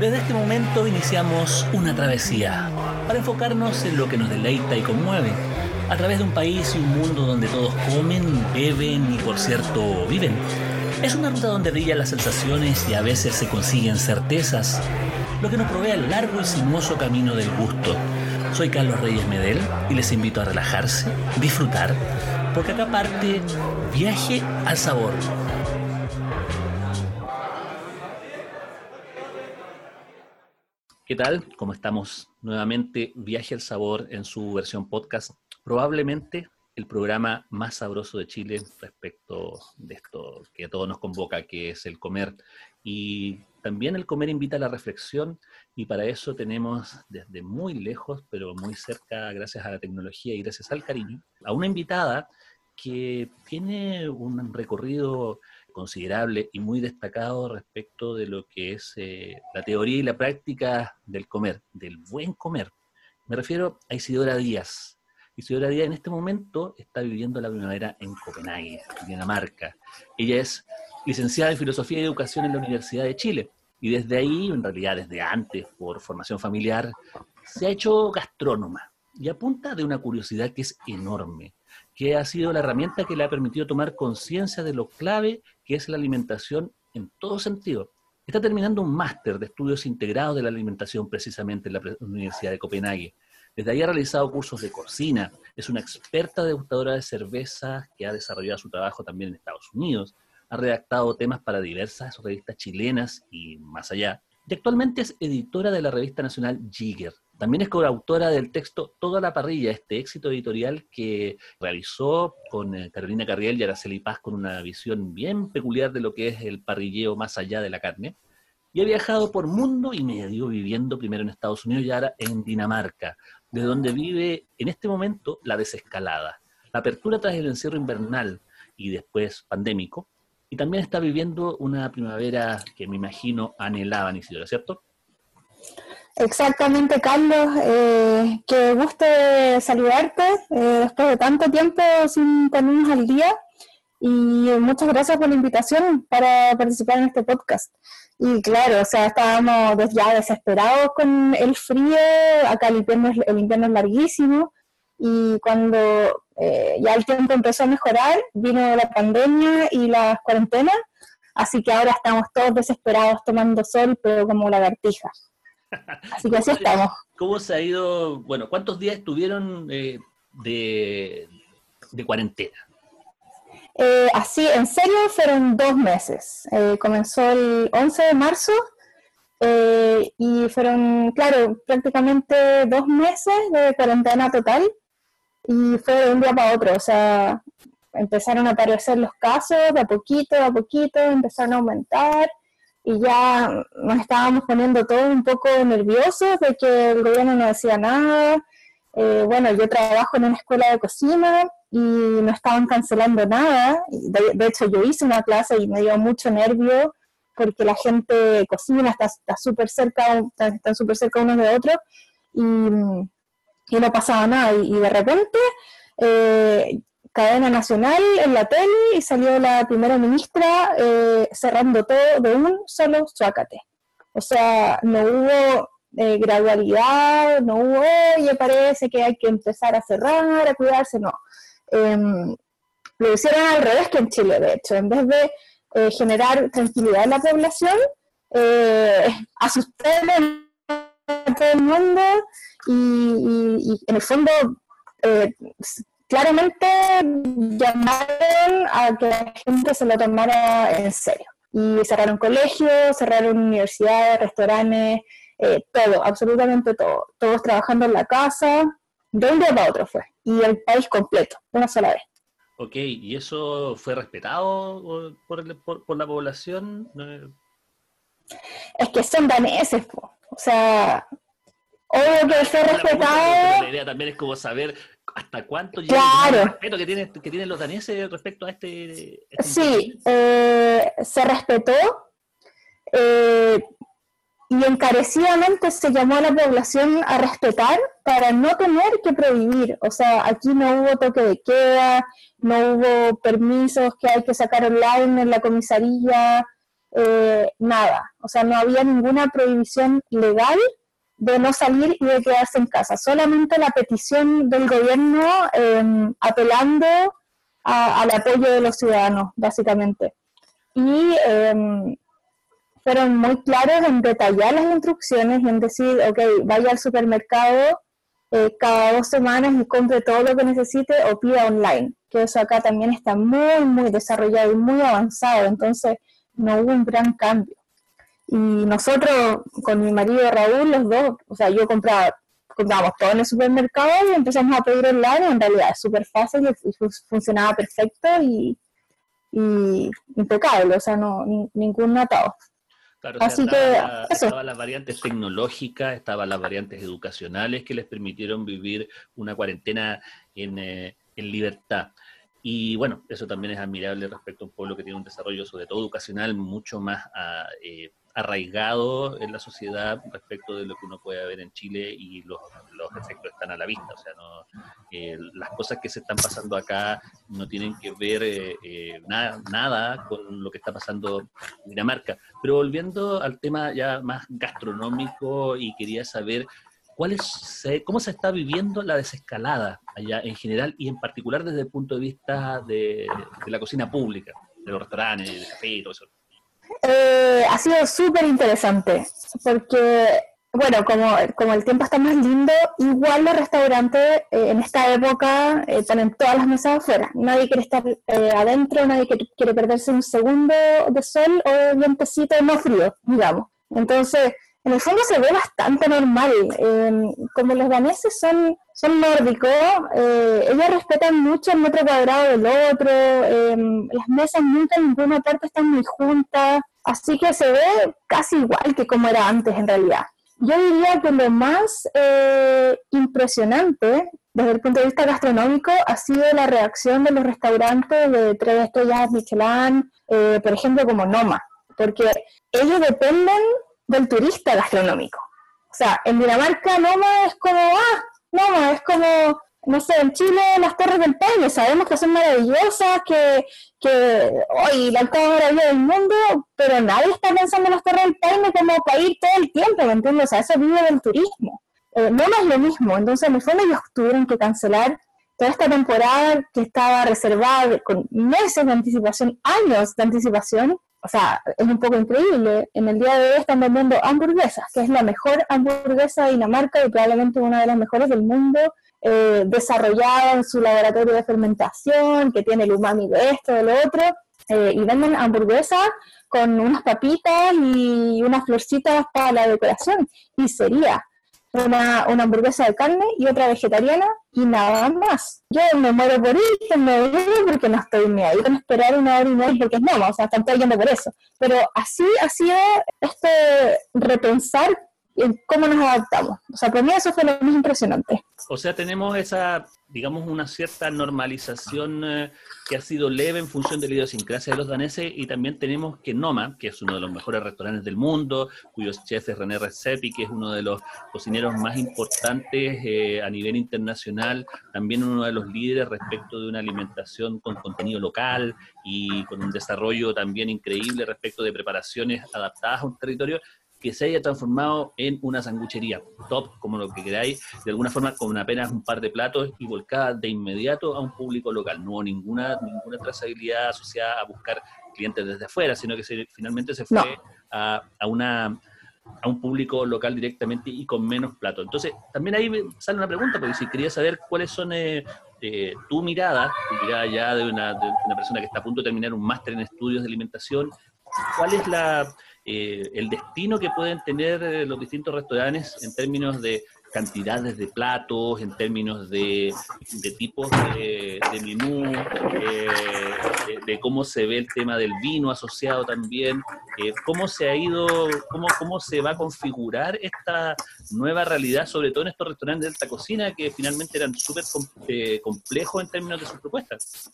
Desde este momento iniciamos una travesía para enfocarnos en lo que nos deleita y conmueve, a través de un país y un mundo donde todos comen, beben y por cierto viven. Es una ruta donde brillan las sensaciones y a veces se consiguen certezas, lo que nos provee el largo y sinuoso camino del gusto. Soy Carlos Reyes Medel y les invito a relajarse, disfrutar, porque acá parte Viaje al Sabor ¿Qué tal? ¿Cómo estamos? Nuevamente, Viaje al Sabor en su versión podcast. Probablemente el programa más sabroso de Chile respecto de esto que a todos nos convoca, que es el comer. Y también el comer invita a la reflexión y para eso tenemos desde muy lejos, pero muy cerca, gracias a la tecnología y gracias al cariño, a una invitada que tiene un recorrido considerable y muy destacado respecto de lo que es eh, la teoría y la práctica del comer, del buen comer. Me refiero a Isidora Díaz. Isidora Díaz en este momento está viviendo la primavera en Copenhague, Dinamarca. Ella es licenciada en Filosofía y Educación en la Universidad de Chile. Y desde ahí, en realidad desde antes, por formación familiar, se ha hecho gastrónoma y apunta de una curiosidad que es enorme que ha sido la herramienta que le ha permitido tomar conciencia de lo clave que es la alimentación en todo sentido. Está terminando un máster de estudios integrados de la alimentación precisamente en la Universidad de Copenhague. Desde ahí ha realizado cursos de cocina, es una experta degustadora de cerveza que ha desarrollado su trabajo también en Estados Unidos, ha redactado temas para diversas revistas chilenas y más allá, y actualmente es editora de la revista nacional Jigger, también es coautora del texto Toda la parrilla, este éxito editorial que realizó con eh, Carolina Carriel y Araceli Paz con una visión bien peculiar de lo que es el parrilleo más allá de la carne. Y ha viajado por mundo y medio, viviendo primero en Estados Unidos y ahora en Dinamarca, de donde vive en este momento la desescalada, la apertura tras el encierro invernal y después pandémico, y también está viviendo una primavera que me imagino anhelaban, Isidora, ¿cierto? Exactamente, Carlos. Eh, qué gusto saludarte eh, después de tanto tiempo sin tenernos al día. Y muchas gracias por la invitación para participar en este podcast. Y claro, o sea, estábamos ya desesperados con el frío, acá el invierno, el invierno es larguísimo, y cuando eh, ya el tiempo empezó a mejorar, vino la pandemia y las cuarentenas, así que ahora estamos todos desesperados tomando sol, pero como lagartijas. Así que así estamos. ¿Cómo se ha ido? Bueno, ¿cuántos días estuvieron eh, de, cuarentena? Eh, así, en serio, fueron dos meses. Eh, comenzó el 11 de marzo y fueron, claro, prácticamente dos meses de cuarentena total y fue de un día para otro. O sea, empezaron a aparecer los casos de a poquito, de a poquito, empezaron a aumentar y ya nos estábamos poniendo todos un poco nerviosos de que el gobierno no decía nada. Eh, bueno, yo trabajo en una escuela de cocina y no estaban cancelando nada. De, hecho, yo hice una clase y me dio mucho nervio porque la gente cocina, está súper cerca, están súper cerca unos de otros y, y, no pasaba nada. Y, de repente eh, cadena nacional en la tele y salió la primera ministra eh, cerrando todo de un solo suácate. O sea, no hubo eh, gradualidad, no hubo, oye, parece que hay que empezar a cerrar, a cuidarse, no. Em, lo hicieron al revés que en Chile, de hecho, en vez de eh, generar tranquilidad en la población, eh, asustaron a todo el mundo y, y en el fondo claramente llamaron a que la gente se lo tomara en serio. Y cerraron colegios, cerraron universidades, restaurantes, eh, todo, absolutamente todo. Todos trabajando en la casa, de un día para otro fue. Y el país completo, una sola vez. Ok, ¿y eso fue respetado por, por, la población? Es que son daneses, o sea, obvio que fue respetado. La idea también es como saber hasta cuánto llega el respeto que tienen, que tienen los daneses respecto a este. este sí, eh, se respetó eh, y encarecidamente se llamó a la población a respetar para no tener que prohibir. O sea, aquí no hubo toque de queda, no hubo permisos que hay que sacar online en la comisaría. eh, nada. O sea, no había ninguna prohibición legal de no salir y de quedarse en casa. Solamente la petición del gobierno em, apelando al apoyo de los ciudadanos, básicamente. Y em, fueron muy claros en detallar las instrucciones y en decir, ok, vaya al supermercado eh, cada dos semanas y compre todo lo que necesite o pida online, que eso acá también está muy, muy desarrollado y muy avanzado, entonces no hubo un gran cambio. Y nosotros, con mi marido Raúl, los dos, o sea, yo compraba, comprábamos todo en el supermercado y empezamos a pedir online, en realidad es súper fácil y funcionaba perfecto y, y impecable, o sea, no, ningún atado. Claro, Así que estaban las variantes tecnológicas, estaban las variantes educacionales que les permitieron vivir una cuarentena en, eh, en libertad. Y bueno, eso también es admirable respecto a un pueblo que tiene un desarrollo, sobre todo educacional, mucho más ah, eh, arraigado en la sociedad respecto de lo que uno puede ver en Chile y los, los efectos están a la vista. O sea, no, eh, las cosas que se están pasando acá no tienen que ver eh, eh, nada, nada con lo que está pasando en Dinamarca. Pero volviendo al tema ya más gastronómico y quería saber cuál es, cómo se está viviendo la desescalada allá en general y en particular desde el punto de vista de, de la cocina pública, de los restaurantes, de café y todo eso. Eh, ha sido súper interesante, porque, bueno, como, como el tiempo está más lindo, igual los restaurantes eh, en esta época eh, están en todas las mesas afuera. Nadie quiere estar adentro, nadie quiere, perderse un segundo de sol o vientecito no frío, digamos. Entonces, en el fondo se ve bastante normal. Em, como los daneses son, son nórdicos, eh, ellos respetan mucho el metro cuadrado del otro, em, las mesas nunca en ninguna parte están muy juntas, así que se ve casi igual que como era antes en realidad. Yo diría que lo más eh, impresionante desde el punto de vista gastronómico ha sido la reacción de los restaurantes de tres estrellas Michelin, eh, por ejemplo como Noma, porque ellos dependen del turista gastronómico. O sea, en Dinamarca Noma es como, ah, Noma es como, no sé, en Chile las Torres del Paine, sabemos que son maravillosas, que, que hoy la octava maravilla del mundo, pero nadie está pensando en las Torres del Paine como para ir todo el tiempo, ¿me entiendes? O sea, eso vive del turismo. Eh, Noma es lo mismo, entonces en el fondo ellos tuvieron que cancelar toda esta temporada que estaba reservada con meses de anticipación, años de anticipación, o sea, es un poco increíble. En el día de hoy están vendiendo hamburguesas, que es la mejor hamburguesa de Dinamarca y probablemente una de las mejores del mundo, eh, desarrollada en su laboratorio de fermentación, que tiene el umami de esto, de lo otro, eh, y venden hamburguesas con unas papitas y unas florcitas para la decoración. Y sería una, una, hamburguesa de carne y otra vegetariana y nada más. Yo me muero por ir, me voy porque no estoy ni ahí con esperar una hora y media porque es no, o sea, están yendo por eso. Pero así ha sido este repensar en cómo nos adaptamos. O sea, para mí eso fue lo más impresionante. O sea, tenemos esa, digamos, una cierta normalización eh, que ha sido leve en función de la idiosincrasia de los daneses y también tenemos que Noma, que es uno de los mejores restaurantes del mundo, cuyo chef es René Recepi, que es uno de los cocineros más importantes eh, a nivel internacional, también uno de los líderes respecto de una alimentación con contenido local y con un desarrollo también increíble respecto de preparaciones adaptadas a un territorio que se haya transformado en una sanguchería top, como lo que queráis, de alguna forma con apenas un par de platos y volcada de inmediato a un público local. No hubo ninguna, ninguna trazabilidad asociada a buscar clientes desde afuera, sino que finalmente se fue a, a, una a un público local directamente y con menos platos. Entonces, también ahí sale una pregunta, porque si quería saber cuáles son eh, eh, tu mirada, tu mirada ya de una, de una persona que está a punto de terminar un máster en estudios de alimentación, ¿cuál es la, eh, el destino que pueden tener eh, los distintos restaurantes en términos de cantidades de platos, en términos de, tipos de, menú, eh, de, cómo se ve el tema del vino asociado también, cómo se ha ido, cómo, cómo se va a configurar esta nueva realidad, sobre todo en estos restaurantes de alta cocina que finalmente eran súper complejos en términos de sus propuestas.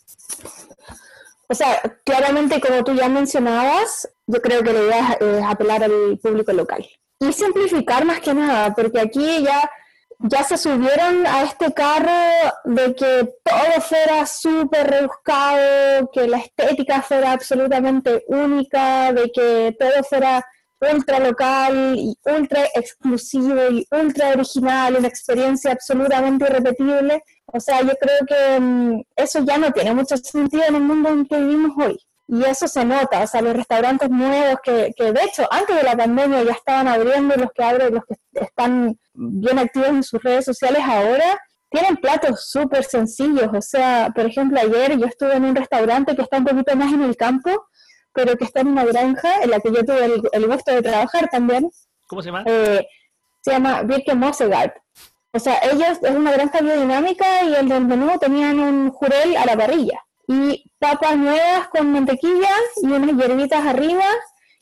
O sea, claramente como tú ya mencionabas, yo creo que la idea es, apelar al público local. Y simplificar más que nada, porque aquí ya ya se subieron a este carro de que todo fuera súper rebuscado, que la estética fuera absolutamente única, de que todo fuera ultra local y ultra exclusivo y ultra original, una experiencia absolutamente irrepetible. O sea, yo creo que mm, eso ya no tiene mucho sentido en el mundo en que vivimos hoy. Y eso se nota, o sea, los restaurantes nuevos que, que de hecho antes de la pandemia ya estaban abriendo, los que abren, los que están bien activos en sus redes sociales ahora, tienen platos súper sencillos. O sea, por ejemplo, ayer yo estuve en un restaurante que está un poquito más en el campo, pero que está en una granja en la que yo tuve el, gusto de trabajar también. ¿Cómo se llama? Eh, se llama Birke Mosegard. O sea, ellos es una granja biodinámica y el del menú tenían un jurel a la parrilla. Y papas nuevas con mantequilla y unas hierbitas arriba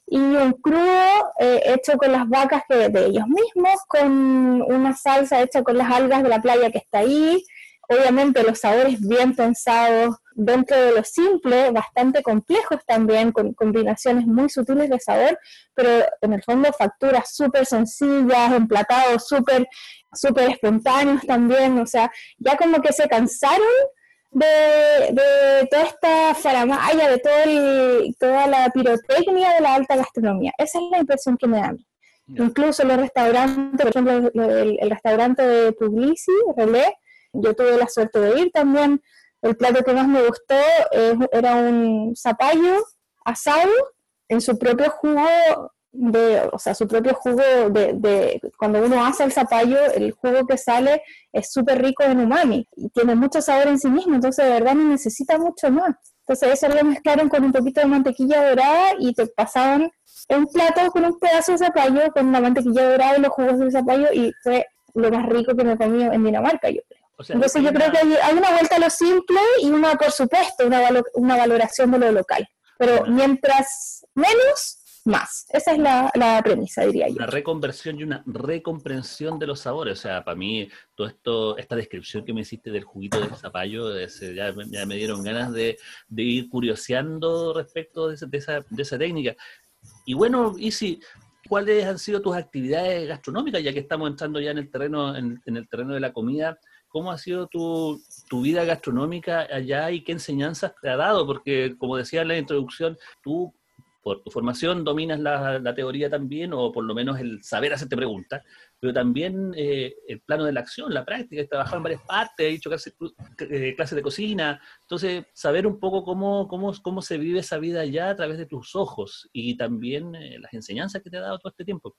y un crudo eh, hecho con las vacas que de ellos mismos, con una salsa hecha con las algas de la playa que está ahí, obviamente los sabores bien pensados dentro de lo simple, bastante complejos también, con combinaciones muy sutiles de sabor, pero en el fondo facturas súper sencillas, emplatados súper súper espontáneos también, o sea, ya como que se cansaron de, toda esta faramaya, de todo toda la pirotecnia de la alta gastronomía. Esa es la impresión que me da Incluso los restaurantes, por ejemplo, el, restaurante de Puglisi, Relé, yo tuve la suerte de ir también. El plato que más me gustó era un zapallo asado en su propio jugo de, o sea, su propio jugo de, cuando uno hace el zapallo, el jugo que sale es súper rico en umami y tiene mucho sabor en sí mismo, entonces de verdad no necesita mucho más. Entonces eso lo mezclaron con un poquito de mantequilla dorada y te pasaban un plato con un pedazo de zapallo, con la mantequilla dorada y los jugos del zapallo y fue lo más rico que me he comido en Dinamarca, yo Entonces yo creo que hay, una vuelta a lo simple y una, por supuesto, una, una valoración de lo local. Pero mientras menos, más. Esa es la, la, premisa, diría yo. Una reconversión y una recomprensión de los sabores. O sea, para mí, todo esto, esta descripción que me hiciste del juguito del zapallo, ya, ya, me dieron ganas de, de ir curioseando respecto de, de, esa, de esa técnica. Y bueno, Isi, ¿cuáles han sido tus actividades gastronómicas, ya que estamos entrando ya en el terreno, en, en el terreno de la comida? ¿Cómo ha sido tu, tu, vida gastronómica allá y qué enseñanzas te ha dado? Porque, como decía en la introducción, tú por tu formación dominas la, teoría también, o por lo menos el saber hacerte preguntas, pero también eh, el plano de la acción, la práctica, he trabajado en varias partes, he hecho eh, clases, de cocina, entonces saber un poco cómo, cómo, cómo se vive esa vida allá a través de tus ojos y también eh, las enseñanzas que te ha dado todo este tiempo.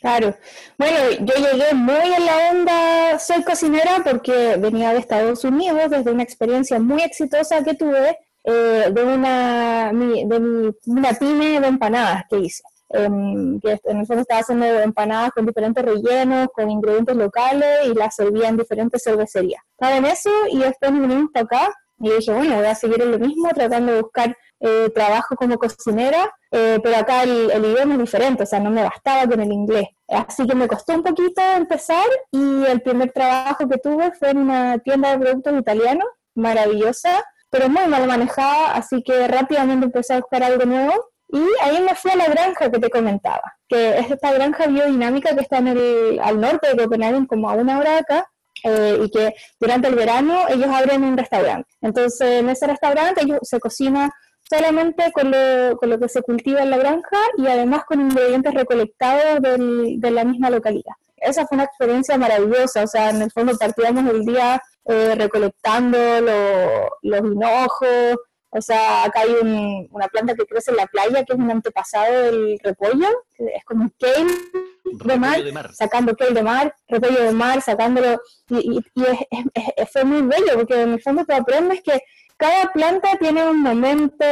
Claro. Bueno, yo llegué muy en la onda, soy cocinera porque venía de Estados Unidos desde una experiencia muy exitosa que tuve eh, de, una, de mi, una pyme de empanadas que hice. Em, que en el fondo estaba haciendo empanadas con diferentes rellenos, con ingredientes locales y las servía en diferentes cervecerías. Estaba en eso y después me vinimos para acá y dije, bueno, voy a seguir en lo mismo, tratando de buscar eh, trabajo como cocinera, eh, pero acá el, idioma es diferente, o sea, no me bastaba con el inglés. Así que me costó un poquito empezar y el primer trabajo que tuve fue en una tienda de productos italianos, maravillosa, pero muy mal manejada, así que rápidamente empecé a buscar algo nuevo y ahí me fui a la granja que te comentaba, que es esta granja biodinámica que está en el, al norte de Copenhague, como a una hora acá, eh, y que durante el verano ellos abren un restaurante. Entonces en ese restaurante ellos se cocina solamente con lo, con lo que se cultiva en la granja y además con ingredientes recolectados del, de la misma localidad. Esa fue una experiencia maravillosa, o sea, en el fondo partíamos el día eh, recolectando los hinojos. O sea, acá hay una planta que crece en la playa que es un antepasado del repollo, es como un kale de mar, sacando kale de mar, repollo de mar, sacándolo. Y, fue muy bello porque en el fondo te aprendes que cada planta tiene un momento,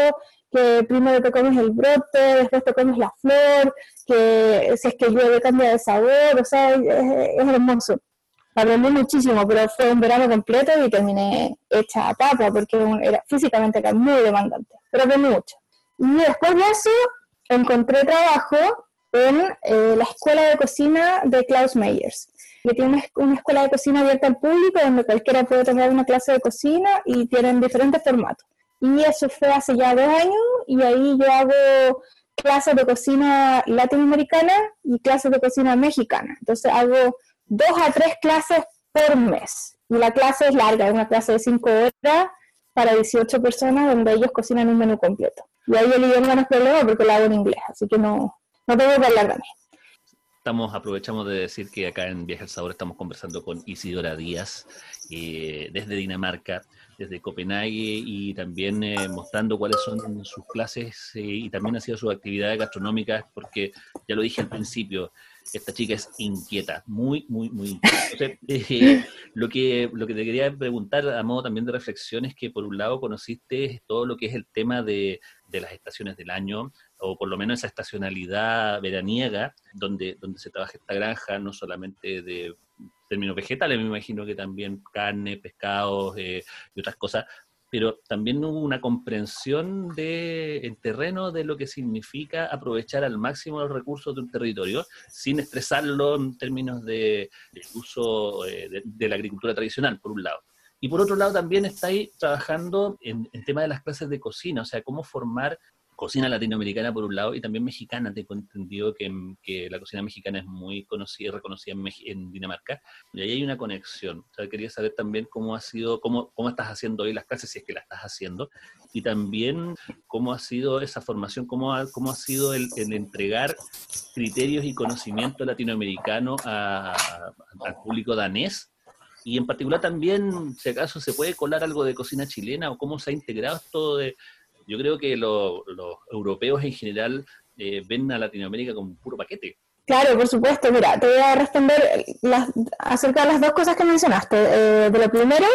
que primero te comes el brote, después te comes la flor, que si es que llueve cambia de sabor, o sea, es, hermoso aprendí muchísimo, pero fue un verano completo y terminé hecha a papa porque era físicamente muy demandante, pero aprendí mucho. Y después de eso encontré trabajo en eh, la escuela de cocina de Klaus Meyers, que tiene una, escuela de cocina abierta al público donde cualquiera puede tomar una clase de cocina y tienen diferentes formatos. Y eso fue hace ya dos años y ahí yo hago clases de cocina latinoamericana y clases de cocina mexicana. Entonces hago dos a tres clases por mes. Y la clase es larga, es una clase de cinco horas para 18 personas donde ellos cocinan un menú completo. Y ahí el idioma no es problema porque lo hago en inglés, así que no, no tengo que hablar de mí. Estamos, aprovechamos de decir que acá en Viaje al Sabor estamos conversando con Isidora Díaz eh, desde Dinamarca, desde Copenhague y también eh, mostrando cuáles son sus clases eh, y también ha sido sus actividades gastronómicas, porque ya lo dije al principio, esta chica es inquieta, muy, muy, muy inquieta. Eh, lo, que, lo que te quería preguntar a modo también de reflexión es que por un lado conociste todo lo que es el tema de, de las estaciones del año, o por lo menos esa estacionalidad veraniega, donde, donde se trabaja esta granja, no solamente de términos vegetales, me imagino que también carne, pescados eh, y otras cosas, pero también hubo una comprensión de, en terreno de lo que significa aprovechar al máximo los recursos de un territorio sin estresarlo en términos de, uso eh, de, la agricultura tradicional, por un lado. Y por otro lado también está ahí trabajando en el tema de las clases de cocina, o sea, cómo formar cocina latinoamericana por un lado y también mexicana. Tengo entendido que, que la cocina mexicana es muy conocida y reconocida en, en, Dinamarca. Y ahí hay una conexión. O sea, quería saber también cómo ha sido, cómo, cómo estás haciendo hoy las clases, si es que las estás haciendo, y también cómo ha sido esa formación, cómo ha, cómo ha sido el, entregar criterios y conocimiento latinoamericano al público danés y en particular también, si acaso se puede colar algo de cocina chilena o cómo se ha integrado esto de, yo creo que los europeos en general eh, ven a Latinoamérica como un puro paquete. Claro, por supuesto. Mira, te voy a responder acerca de las dos cosas que mencionaste. Eh, de lo primero,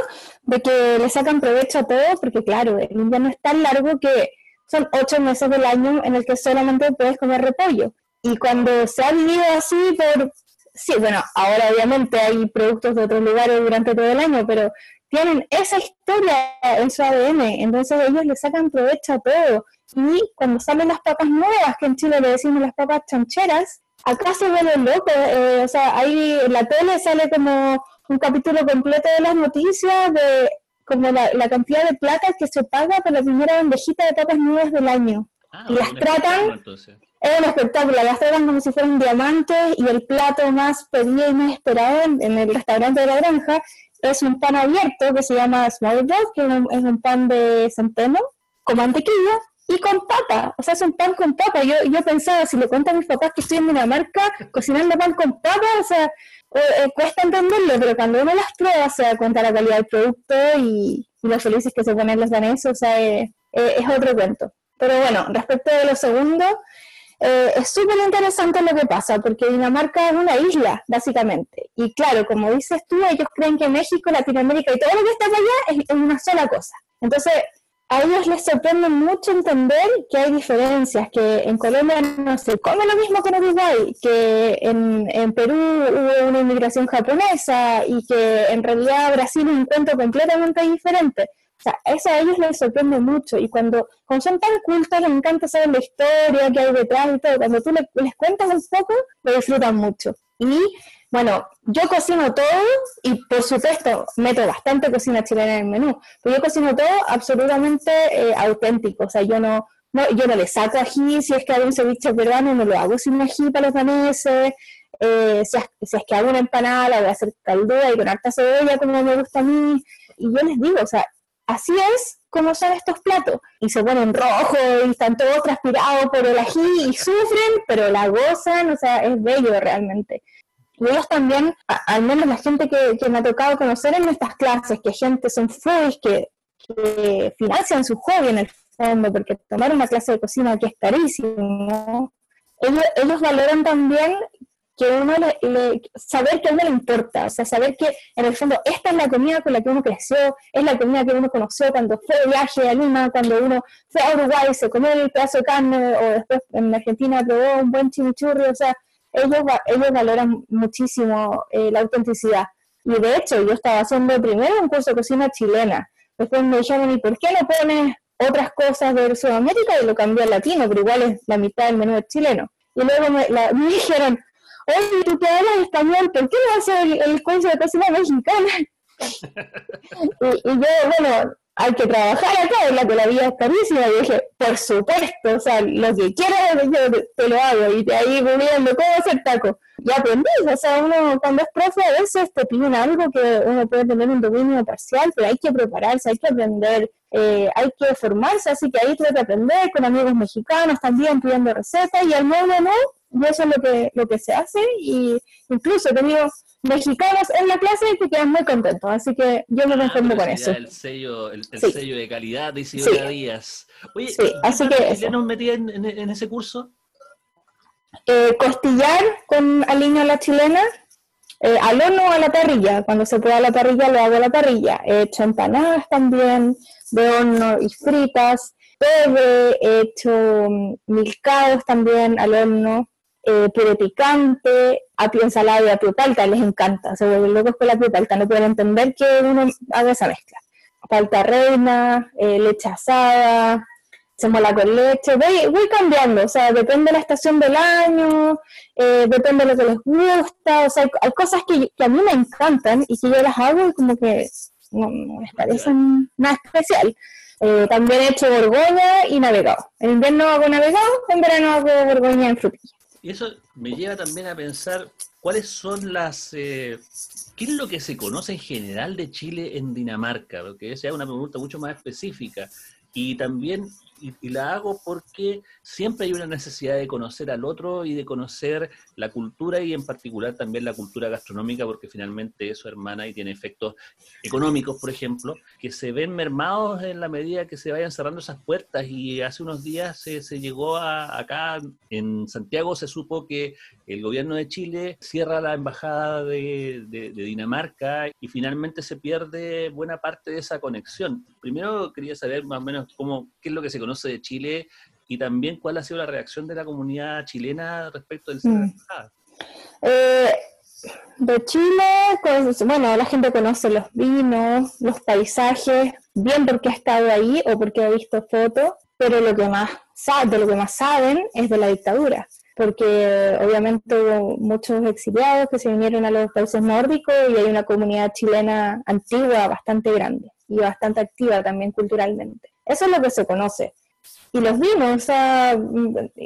de que le sacan provecho a todo, porque claro, el invierno es tan largo que son ocho meses del año en el que solamente puedes comer repollo. Y cuando se ha vivido así por... Sí, bueno, ahora obviamente hay productos de otros lugares durante todo el año, pero tienen esa historia en su ADN, entonces ellos le sacan provecho a todo. Y cuando salen las papas nuevas, que en Chile le decimos las papas chancheras, acá se vuelve loco, eh, o sea, ahí en la tele sale como un capítulo completo de las noticias de como la, cantidad de plata que se paga por la primera bandejita de papas nuevas del año. Ah, y las tratan, es un espectáculo, las tratan como si fueran diamantes y el plato más pedido y más esperado en el restaurante de la granja es un pan abierto que se llama small bread, que es un pan de centeno con mantequilla y con papa. O sea, es un pan con papa. Yo, yo pensaba, si le cuento a mis papás que estoy en Dinamarca cocinando pan con papa, o sea, eh, eh, cuesta entenderlo, pero cuando uno las prueba se da cuenta la calidad del producto y, y lo felices que se ponen los daneses, o sea, eh, es otro cuento. Pero bueno, respecto de lo segundo, eh, es súper interesante lo que pasa, porque Dinamarca es una isla, básicamente. Y claro, como dices tú, ellos creen que México, Latinoamérica y todo lo que está allá es, una sola cosa. Entonces, a ellos les sorprende mucho entender que hay diferencias, que en Colombia no se come lo mismo que en Uruguay, que en, en Perú hubo una inmigración japonesa y que en realidad Brasil es un cuento completamente diferente. O sea, eso a ellos les sorprende mucho. Y cuando, son tan cultos les encanta saber la historia que hay detrás y todo, cuando tú les cuentas un poco, lo disfrutan mucho. Y bueno, yo cocino todo y por supuesto meto bastante cocina chilena en el menú, pero yo cocino todo absolutamente eh, auténtico, o sea, yo no, no, yo no le saco ají, si es que hago un ceviche peruano, no lo hago sin ají para los daneses, eh, si, es, que hago una empanada, la voy a hacer calduda y con harta cebolla como me gusta a mí, y yo les digo, o sea, así es como son estos platos. Y se ponen rojos y están todos transpirados por el ají y sufren, pero la gozan, o sea, es bello realmente. Y ellos también, al menos la gente que, me ha tocado conocer en estas clases, que gente son foodies que, que financian su hobby en el fondo, porque tomar una clase de cocina aquí es carísimo, ellos, ellos valoran también que uno le, saber que a uno le importa, o sea, saber que en el fondo esta es la comida con la que uno creció, es la comida que uno conoció cuando fue de viaje a Lima, cuando uno fue a Uruguay, y se comió el pedazo de carne, o después en Argentina probó un buen chimichurri, o sea, ellos, ellos valoran muchísimo eh, la autenticidad. Y de hecho, yo estaba haciendo primero un curso de cocina chilena, después me dijeron, ¿y por qué no pones otras cosas de Sudamérica? Y lo cambié al latino, pero igual es la mitad del menú chileno. Y luego me, me dijeron, oye, tú que hablas español, ¿por qué no haces el, el curso de cocina mexicana? y, yo, bueno, hay que trabajar acá, en la que la vida es carísima. Y dije, por supuesto, o sea, lo que quieras yo te, lo hago. Y te ahí viendo cómo hacer taco. Y aprendí, o sea, uno cuando es profe a veces te piden algo que uno puede tener un dominio parcial, pero hay que prepararse, hay que aprender, eh, hay que formarse, así que ahí tuve que aprender con amigos mexicanos también pidiendo recetas y al menos no, y eso es lo que, lo que se hace y incluso he tenido mexicanos en la clase que quedan muy contentos, así que yo me conformo con eso. El sello, el, sello de calidad de Isidora Díaz. Oye, sí. así que nos metía en, en, ese curso? Eh, costillar con aliño a la chilena, eh, al horno a la parrilla. Cuando se pueda a la parrilla, lo hago a la parrilla. He hecho empanadas también, de horno y fritas. he hecho mm, milcados también al horno eh, puré picante, apio ensalada y apio palta, les encanta, se vuelven locos con la apio palta, no pueden entender que uno haga esa mezcla. Palta reina, eh, leche asada, se mola con leche, voy, voy, cambiando, o sea, depende de la estación del año, eh, depende de lo que les gusta, o sea, hay, cosas que, que, a mí me encantan y que yo las hago y como que no, no les parecen nada especial. Eh, también he hecho borgoña y navegado. En invierno hago navegado, en verano hago borgoña en frutilla. Y eso me lleva también a pensar cuáles son las... Eh, ¿Qué es lo que se conoce en general de Chile en Dinamarca? Porque esa es una pregunta mucho más específica. Y también y, la hago porque siempre hay una necesidad de conocer al otro y de conocer la cultura y en particular también la cultura gastronómica, porque finalmente eso hermana y tiene efectos económicos, por ejemplo, que se ven mermados en la medida que se vayan cerrando esas puertas. Y hace unos días se, se llegó a, acá en Santiago, se supo que el gobierno de Chile cierra la embajada de, de, de Dinamarca y finalmente se pierde buena parte de esa conexión. Primero quería saber más o menos cómo, qué es lo que se conoce de Chile y también cuál ha sido la reacción de la comunidad chilena respecto del mm. eh, de Chile, pues, bueno, la gente conoce los vinos, los paisajes, bien porque ha estado ahí o porque ha visto fotos, pero lo que más de lo que más saben es de la dictadura, porque obviamente hubo muchos exiliados que se vinieron a los países nórdicos y hay una comunidad chilena antigua bastante grande y bastante activa también culturalmente. Eso es lo que se conoce. Y los vinos, o sea,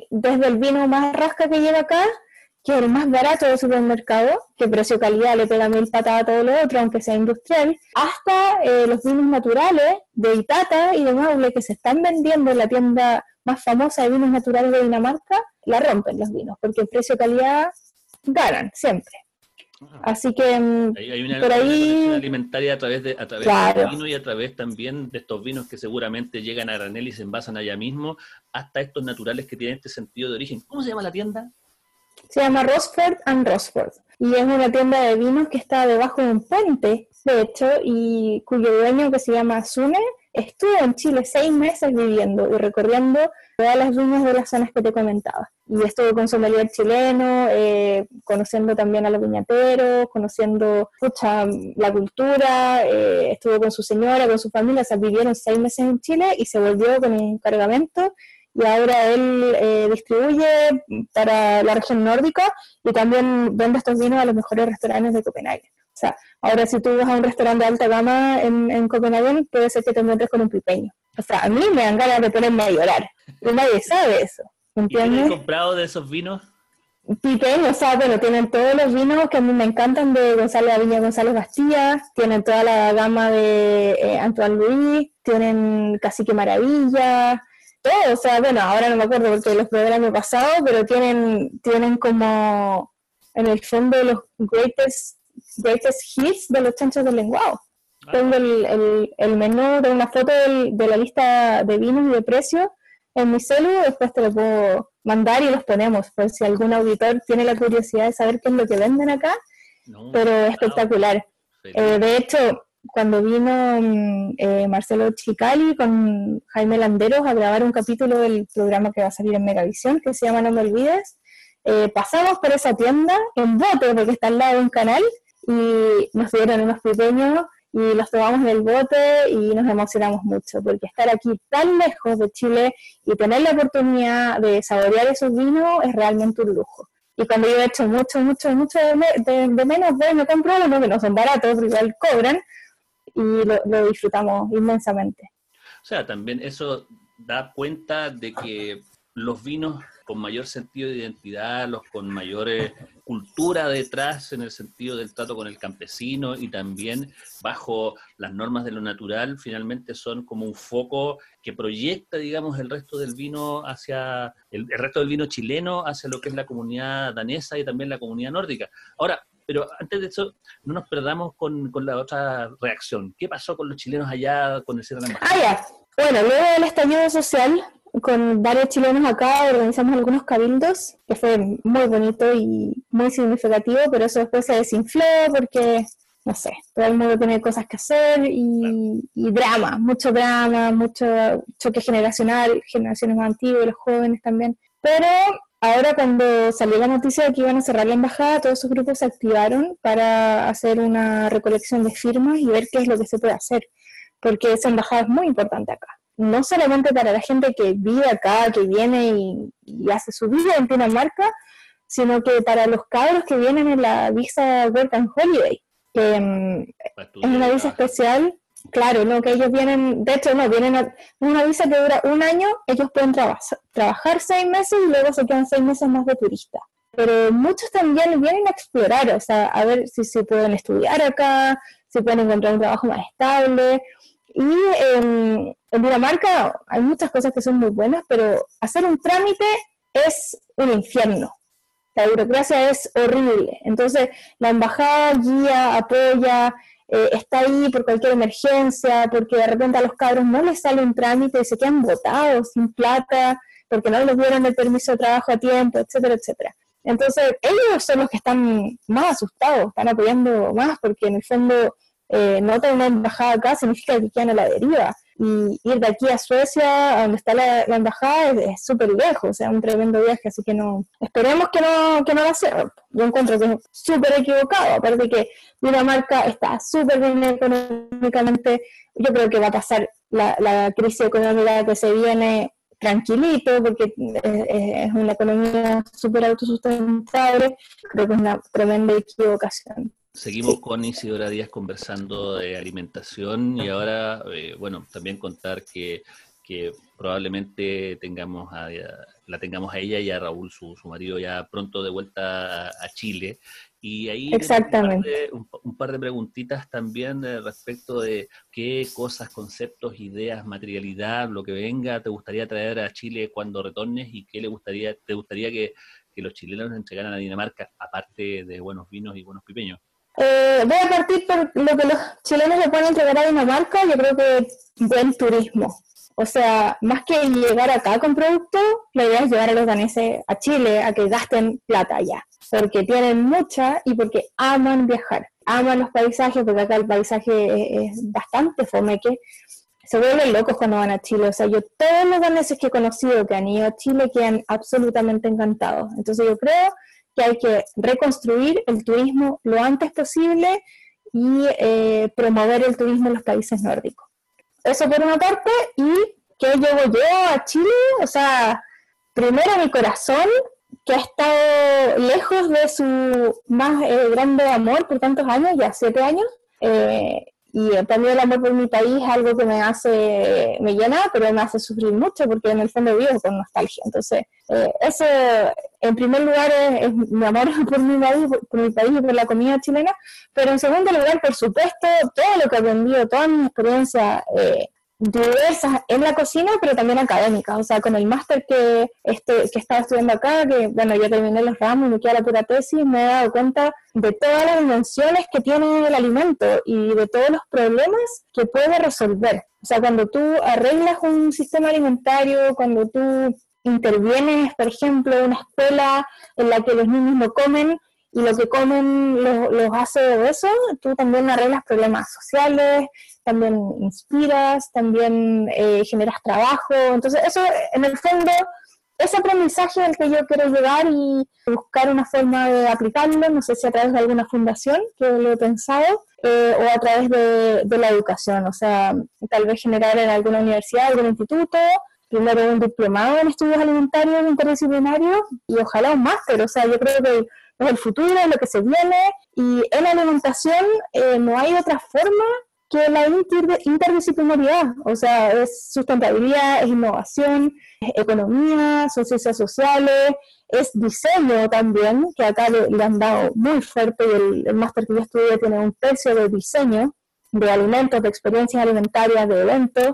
desde el vino más rasca que llega acá, que es el más barato del supermercado, que precio-calidad le pega mil patadas a todo lo otro, aunque sea industrial, hasta eh, los vinos naturales de Itata y de Maule que se están vendiendo en la tienda más famosa de vinos naturales de Dinamarca, la rompen los vinos, porque el precio-calidad ganan siempre. Así que mm, hay, una, por ahí alimentaria a través de a través del vino y a través también de estos vinos que seguramente llegan a granel y se envasan allá mismo, hasta estos naturales que tienen este sentido de origen. ¿Cómo se llama la tienda? Se llama Rosford and Rosford y es una tienda de vinos que está debajo de un puente, de hecho, y cuyo dueño que se llama Sune estuvo en Chile seis meses viviendo y recorriendo todas las viñas de las zonas que te comentaba. Y estuvo con sommelier chileno, eh, conociendo también a los viñateros, conociendo mucha la cultura, eh, estuvo con su señora, con su familia, o sea, vivieron seis meses en Chile y se volvió con un cargamento y ahora él eh, distribuye para la región nórdica y también vende estos vinos a los mejores restaurantes de Copenhague. O sea, ahora si tú vas a un restaurante de alta gama en, en Copenhague, puede ser que te encuentres con un pipeño. O sea, a mí me dan ganas de ponerme a llorar. Y nadie sabe eso. ¿Entiendes? ¿Y comprado de esos vinos? Pipeño, o sea, bueno, tienen todos los vinos que a mí me encantan de González Aviña González Bastilla, tienen toda la gama de eh, Antoine Louis, tienen Cacique Maravilla, todo, o sea, bueno, ahora no me acuerdo porque los probé el año pasado, pero tienen, tienen como en el fondo los greatest greatest hits de los chanchos del lenguado. Ah. Tengo el, el, menú de una foto de la lista de vinos y de precios en mi celu, después te lo puedo mandar y los ponemos, por si algún auditor tiene la curiosidad de saber qué es lo que venden acá, pero espectacular. Eh, de hecho, cuando vino mm, eh, Marcelo Chicali con Jaime Landeros a grabar un capítulo del programa que va a salir en Megavisión, que se llama No me olvides, eh, pasamos por esa tienda en bote, porque está al lado de un canal, y nos dieron unos pequeños y los tomamos en el bote y nos emocionamos mucho, porque estar aquí tan lejos de Chile y tener la oportunidad de saborear esos vinos es realmente un lujo. Y cuando yo he hecho mucho, mucho, mucho de, menos, de, me compro uno que no son baratos, igual cobran, y lo, lo disfrutamos inmensamente. O sea, también eso da cuenta de que los vinos con mayor sentido de identidad, los con mayor eh, cultura detrás en el sentido del trato con el campesino y también bajo las normas de lo natural, finalmente son como un foco que proyecta, digamos, el resto del vino hacia, el, resto del vino chileno hacia lo que es la comunidad danesa y también la comunidad nórdica. Ahora, pero antes de eso, no nos perdamos con, la otra reacción. ¿Qué pasó con los chilenos allá con el cierre de Ah, ya. Bueno, luego del estallido social, con varios chilenos acá organizamos algunos cabildos, que fue muy bonito y muy significativo, pero eso después se desinfló porque, no sé, todo el mundo tiene cosas que hacer y, drama, mucho drama, mucho choque generacional, generaciones más antiguas, los jóvenes también. Pero ahora cuando salió la noticia de que iban a cerrar la embajada, todos esos grupos se activaron para hacer una recolección de firmas y ver qué es lo que se puede hacer, porque esa embajada es muy importante acá no solamente para la gente que vive acá, que viene y, hace su vida en Dinamarca, sino que para los cabros que vienen en la visa Work and Holiday, que mm, es una visa especial, claro, no que ellos vienen, de hecho no, vienen a una visa que dura un año, ellos pueden trabajar seis meses y luego se quedan seis meses más de turista. Pero muchos también vienen a explorar, o sea, a ver si se pueden estudiar acá, si pueden encontrar un trabajo más estable, y en, Dinamarca hay muchas cosas que son muy buenas, pero hacer un trámite es un infierno. La burocracia es horrible. Entonces, la embajada guía, apoya, eh, está ahí por cualquier emergencia, porque de repente a los cabros no les sale un trámite se quedan botados, sin plata, porque no les dieron el permiso de trabajo a tiempo, etcétera, etcétera. Entonces, ellos son los que están más asustados, están apoyando más, porque en el fondo eh, no tener una embajada acá significa que quedan a la deriva. Y ir de aquí a Suecia, a donde está la, embajada, es súper lejos, o sea, un tremendo viaje, así que no, esperemos que no, que no va a ser. Yo encuentro que es súper equivocado, aparte que Dinamarca está súper bien económicamente, yo creo que va a pasar la, la crisis económica que se viene tranquilito, porque es una economía súper autosustentable, creo que es una tremenda equivocación. Seguimos con Isidora Díaz conversando de alimentación y ahora, eh, bueno, también contar que, probablemente tengamos a, la tengamos a ella y a Raúl, su, su marido, ya pronto de vuelta a, Chile. Y ahí Exactamente. Un, par de, preguntitas también respecto de qué cosas, conceptos, ideas, materialidad, lo que venga, te gustaría traer a Chile cuando retornes y qué le gustaría, te gustaría que, que los chilenos entregaran a Dinamarca, aparte de buenos vinos y buenos pipeños. Eh, voy a partir por lo que los chilenos le pueden entregar a Dinamarca, yo creo que buen turismo. O sea, más que llegar acá con producto, la idea es llevar a los daneses a Chile a que gasten plata allá, porque tienen mucha y porque aman viajar, aman los paisajes, porque acá el paisaje es, bastante fomeque, se vuelven locos cuando van a Chile. O sea, yo todos los daneses que he conocido que han ido a Chile quedan absolutamente encantados. Entonces yo creo que hay que reconstruir el turismo lo antes posible y eh, promover el turismo en los países nórdicos. Eso por una parte, y que llevo yo a Chile, o sea, primero mi corazón, que ha estado lejos de su más eh, grande amor por tantos años, ya siete años, eh, y también el amor por mi país es algo que me hace, me llena, pero me hace sufrir mucho porque en el fondo vivo con nostalgia. Entonces, eh, eso en primer lugar es, mi amor por mi, país, por mi país y por la comida chilena, pero en segundo lugar, por supuesto, todo lo que he aprendido, toda mi experiencia eh, diversas en la cocina, pero también académicas. O sea, con el máster que, este, que estaba estudiando acá, que bueno, yo terminé los ramos me queda la pura tesis, me he dado cuenta de todas las dimensiones que tiene el alimento y de todos los problemas que puede resolver. O sea, cuando tú arreglas un sistema alimentario, cuando tú intervienes, por ejemplo, en una escuela en la que los niños no comen, y lo que comen los, los hace eso, tú también arreglas problemas sociales, también inspiras, también eh, generas trabajo. Entonces, eso en el fondo, ese aprendizaje al que yo quiero llegar y buscar una forma de aplicarlo, no sé si a través de alguna fundación, que lo he pensado, eh, o a través de, de, la educación, o sea, tal vez generar en alguna universidad, algún instituto, primero un diplomado en estudios alimentarios interdisciplinarios y ojalá un máster, o sea, yo creo que es el futuro, es lo que se viene, y en la alimentación eh, no hay otra forma que la interdisciplinaridad, o sea, es sustentabilidad, es innovación, es economía, son ciencias sociales, es diseño también, que acá le, han dado muy fuerte y el, máster que yo estudié tiene un tercio de diseño, de alimentos, de experiencias alimentarias, de eventos,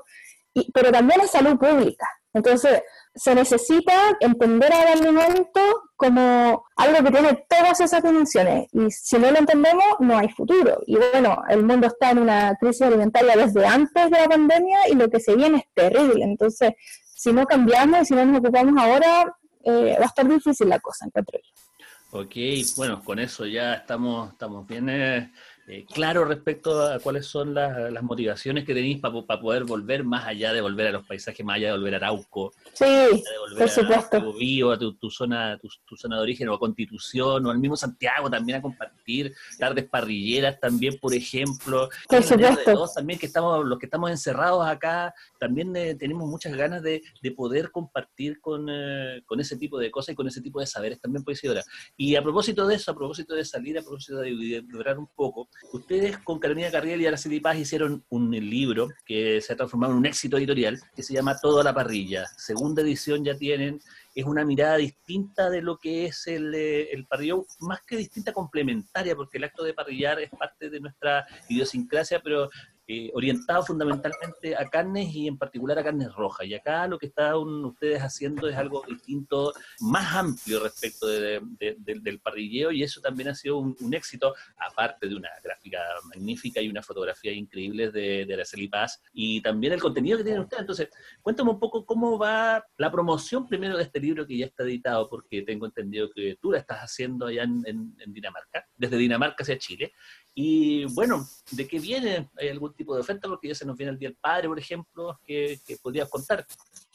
y, pero también es salud pública. Entonces, se necesita entender al alimento como algo que tiene todas esas dimensiones. Y si no lo entendemos, no hay futuro. Y bueno, el mundo está en una crisis alimentaria desde antes de la pandemia y lo que se viene es terrible. Entonces, si no cambiamos y si no nos ocupamos ahora, eh, va a estar difícil la cosa, encuentro yo. Ok, bueno, con eso ya estamos, estamos bien eh, eh, claro respecto a cuáles son las, motivaciones que tenéis para poder volver más allá de volver a los paisajes, más allá de volver a Arauco, sí, de volver a, a tu, zona, tu, zona de origen o a Constitución o al mismo Santiago también a compartir tardes parrilleras también, por ejemplo. Por supuesto. también que estamos, los que estamos encerrados acá, también eh, tenemos muchas ganas de, poder compartir con, eh, con, ese tipo de cosas y con ese tipo de saberes también, Isidora. Y a propósito de eso, a propósito de salir, a propósito de durar un poco, Ustedes con Carolina Carriel y Araceli Paz hicieron un libro que se ha transformado en un éxito editorial que se llama Toda la parrilla. Segunda edición ya tienen, es una mirada distinta de lo que es el, eh, el parrillón, más que distinta, complementaria, porque el acto de parrillar es parte de nuestra idiosincrasia, pero eh, orientado fundamentalmente a carnes y en particular a carnes rojas. Y acá lo que están ustedes haciendo es algo distinto, más amplio respecto del parrilleo y eso también ha sido un, éxito, aparte de una gráfica magnífica y una fotografía increíble de, de Araceli Paz y también el contenido que tienen ustedes. Entonces, cuéntame un poco cómo va la promoción primero de este libro que ya está editado, porque tengo entendido que tú la estás haciendo allá en Dinamarca, desde Dinamarca hacia Chile. Y bueno, ¿de qué viene? ¿Hay algún tipo de oferta? Porque ya se nos viene el Día del Padre, por ejemplo, que, que podrías contar.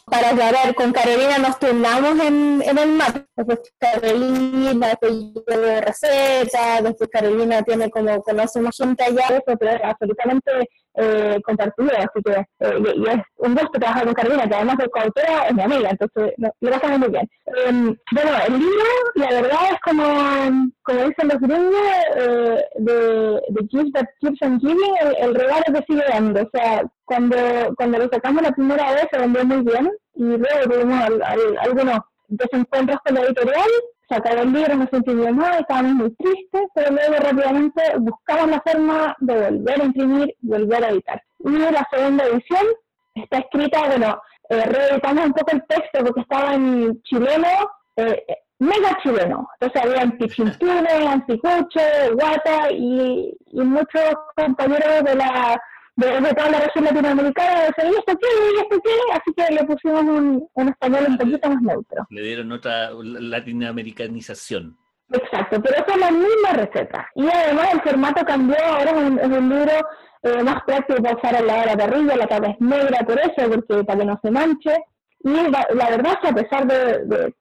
Para aclarar, con Carolina nos turnamos en, en el mar. Después Carolina, después yo de receta, después Carolina tiene como conocemos gente allá, pero absolutamente eh, compartido, así que eh, y, es un gusto trabajar con Carolina, que además de coautora es mi amiga, entonces no, lo pasamos muy bien. Eh, bueno, el libro, la verdad es como, como dicen los gringos, eh, de, de Gift That Keeps on Giving, el, el regalo que sigue dando, o sea, cuando, cuando lo sacamos la primera vez se vendió muy bien y luego tuvimos algunos desencuentros con la editorial, sacaron el libro, nos sentimos mal, estábamos muy tristes, pero luego rápidamente buscamos la forma de volver a imprimir, volver a editar. Y la segunda edición está escrita, bueno, eh, reeditamos un poco el texto porque estaba en chileno, eh, mega chileno. Entonces había antichintune, anticuche, guata y, y muchos compañeros de la de, toda la región latinoamericana, de ¿y esto qué? ¿y esto qué? Así que le pusimos un, un español un poquito más neutro. Le dieron otra latinoamericanización. Exacto, pero es la misma receta. Y además el formato cambió, ahora es un, es un libro eh, más práctico para usar al lado de la parrilla, la tapa es negra por eso, porque para que no se manche. Y la, verdad es que a pesar de,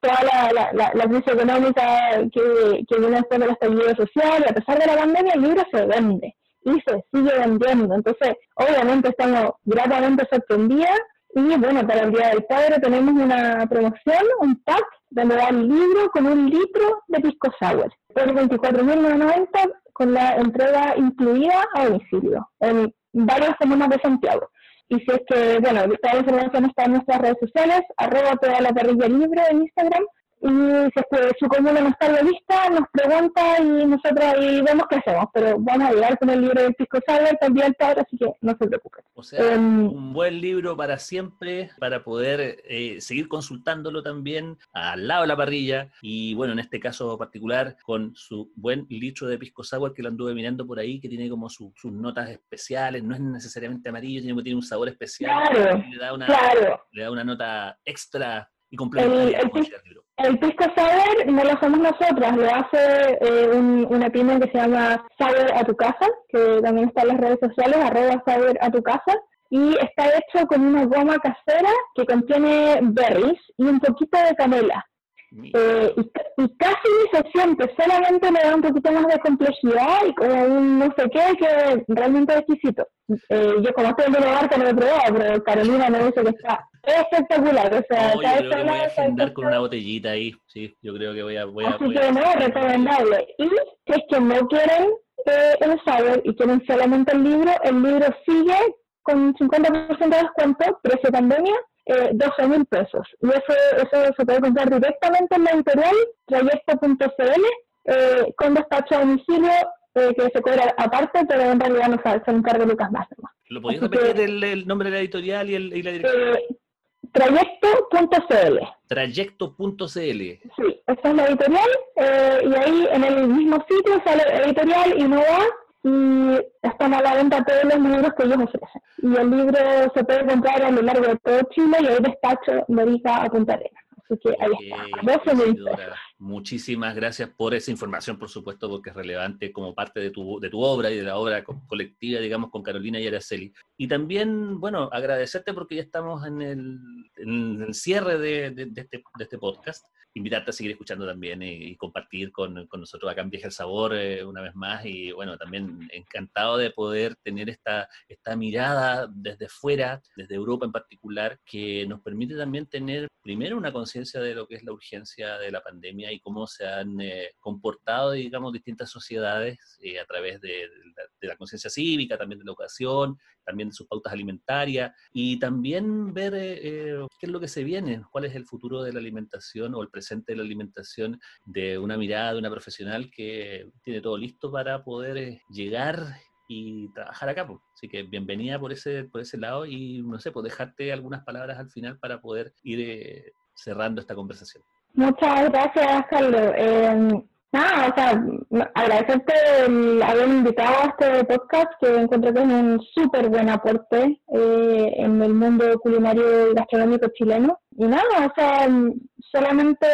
toda la, la, la, crisis económica que, que viene después del estallido social, y a pesar de la pandemia, el libro se vende y se sigue vendiendo. Entonces, obviamente estamos gratamente sorprendidas y bueno, para el Día del Padre tenemos una promoción, un pack donde da el libro con un litro de pisco sour por 24.990 con la entrega incluida a domicilio en varias comunas de Santiago. Y si es que, bueno, toda la información está en nuestras redes sociales, arroba toda la parrilla libre en Instagram, y si es que su comuna no está en la lista, nos pregunta y nosotros ahí vemos qué hacemos, pero vamos a llegar con el libro del Pisco Sour también padre, así que no se preocupen. O sea, em, un buen libro para siempre, para poder eh, seguir consultándolo también al lado de la parrilla y bueno, en este caso particular con su buen litro de Pisco Sour que lo anduve mirando por ahí, que tiene como sus notas especiales, no es necesariamente amarillo, tiene, tiene un sabor especial, claro, le, da una, claro. le da una nota extra y complementaria. El, el, el pisco sour no lo hacemos nosotras, lo hace eh, una pyme que se llama Saber a tu casa, que también está en las redes sociales, arroba Saber a tu casa, y está hecho con una goma casera que contiene berries y un poquito de canela. Eh, y, casi se siente, solamente le da un poquito más de complejidad y como un no sé qué que realmente es exquisito. Eh, yo como estoy en Dinamarca no lo he probado, pero Carolina me dice que está espectacular. O sea, no, yo creo que voy a agendar con una botellita ahí, sí, yo creo que voy a... Voy a Así que no, recomendable. Y si es que no quieren eh, el saber y quieren solamente el libro, el libro sigue con 50% de descuento, precio pandemia, eh, 12 mil pesos. Y eso, eso se puede comprar directamente en la editorial, trayecto.cl, eh, con despacho a domicilio, eh, que se cobra aparte, pero en realidad no sabe, se encarga Lucas más. ¿Lo podéis repetir el, nombre de la editorial y, el, y la dirección? Eh, Trayecto.cl. Trayecto.cl. Sí, esta es la editorial eh, y ahí en el mismo sitio sale editorial y no va y están a la venta todos los libros que ellos ofrecen. Y el libro se puede comprar a lo largo de todo Chile y hay despacho Morica a Punta Arenas. Así que ahí está. Muchísimas gracias por esa información, por supuesto, porque es relevante como parte de tu, de tu obra y de la obra colectiva, digamos, con Carolina y Araceli. Y también, bueno, agradecerte porque ya estamos en el, en el cierre de, este, de, este, podcast. Invitarte a seguir escuchando también y, compartir con, con, nosotros acá en Viaje el Sabor eh, una vez más. Y bueno, también encantado de poder tener esta, esta mirada desde fuera, desde Europa en particular, que nos permite también tener primero una conciencia de lo que es la urgencia de la pandemia y cómo se han eh, comportado, digamos, distintas sociedades eh, a través de, la, conciencia cívica, también de la educación, también de sus pautas alimentarias y también ver eh, qué es lo que se viene, cuál es el futuro de la alimentación o el presente de la alimentación de una mirada de una profesional que tiene todo listo para poder llegar y trabajar acá. Así que bienvenida por ese, por ese lado y no sé, pues dejarte algunas palabras al final para poder ir cerrando esta conversación. Muchas gracias, Carlos. Eh, nada, o sea, agradecerte el haber invitado a este podcast que encuentro que un súper buen aporte eh, en el mundo culinario y gastronómico chileno. Y nada, o sea, solamente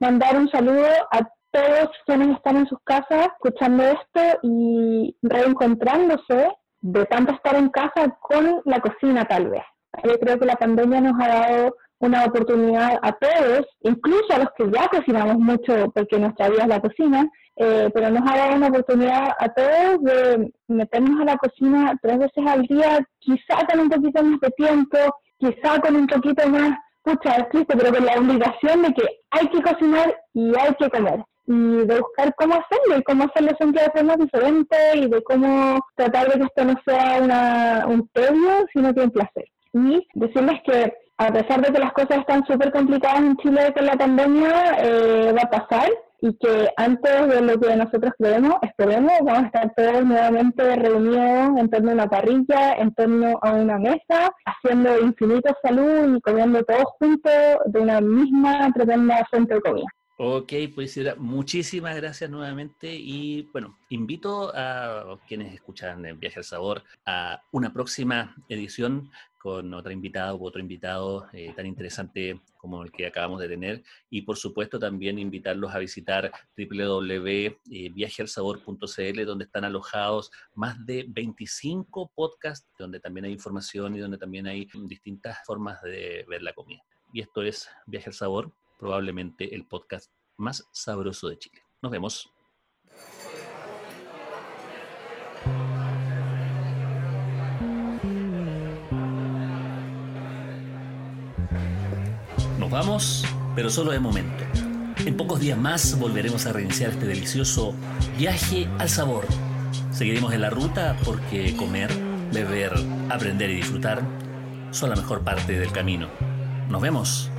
mandar un saludo a todos quienes están en sus casas escuchando esto y reencontrándose de tanto estar en casa con la cocina tal vez. Yo creo que la pandemia nos ha dado una oportunidad a todos, incluso a los que ya cocinamos mucho porque nuestra vida es la cocina, eh, pero nos ha dado una oportunidad a todos de meternos a la cocina tres veces al día, quizá con un poquito más de tiempo, quizá con un poquito más, pucha, es triste, pero con la obligación de que hay que cocinar y hay que comer y de buscar cómo hacerlo y cómo hacerlo siempre de forma diferente y de cómo tratar de que esto no sea una, un tedio, sino que un placer. Y decirles que a pesar de que las cosas están súper complicadas en Chile con la pandemia, eh, va a pasar y que antes de lo que nosotros creemos, esperemos, vamos a estar todos nuevamente reunidos en torno a una parrilla, en torno a una mesa, haciendo infinita salud y comiendo todos juntos de una misma tremenda fuente de comida. Ok, pues muchísimas gracias nuevamente y bueno, invito a quienes escuchan Viaje al Sabor a una próxima edición con otra invitada u otro invitado eh, tan interesante como el que acabamos de tener y por supuesto también invitarlos a visitar www.viajealsabor.cl donde están alojados más de 25 podcasts donde también hay información y donde también hay distintas formas de ver la comida. Y esto es Viaje al Sabor probablemente el podcast más sabroso de Chile. Nos vemos. Vamos, pero solo de momento. En pocos días más volveremos a reiniciar este delicioso viaje al sabor. Seguiremos en la ruta porque comer, beber, aprender y disfrutar son la mejor parte del camino. Nos vemos.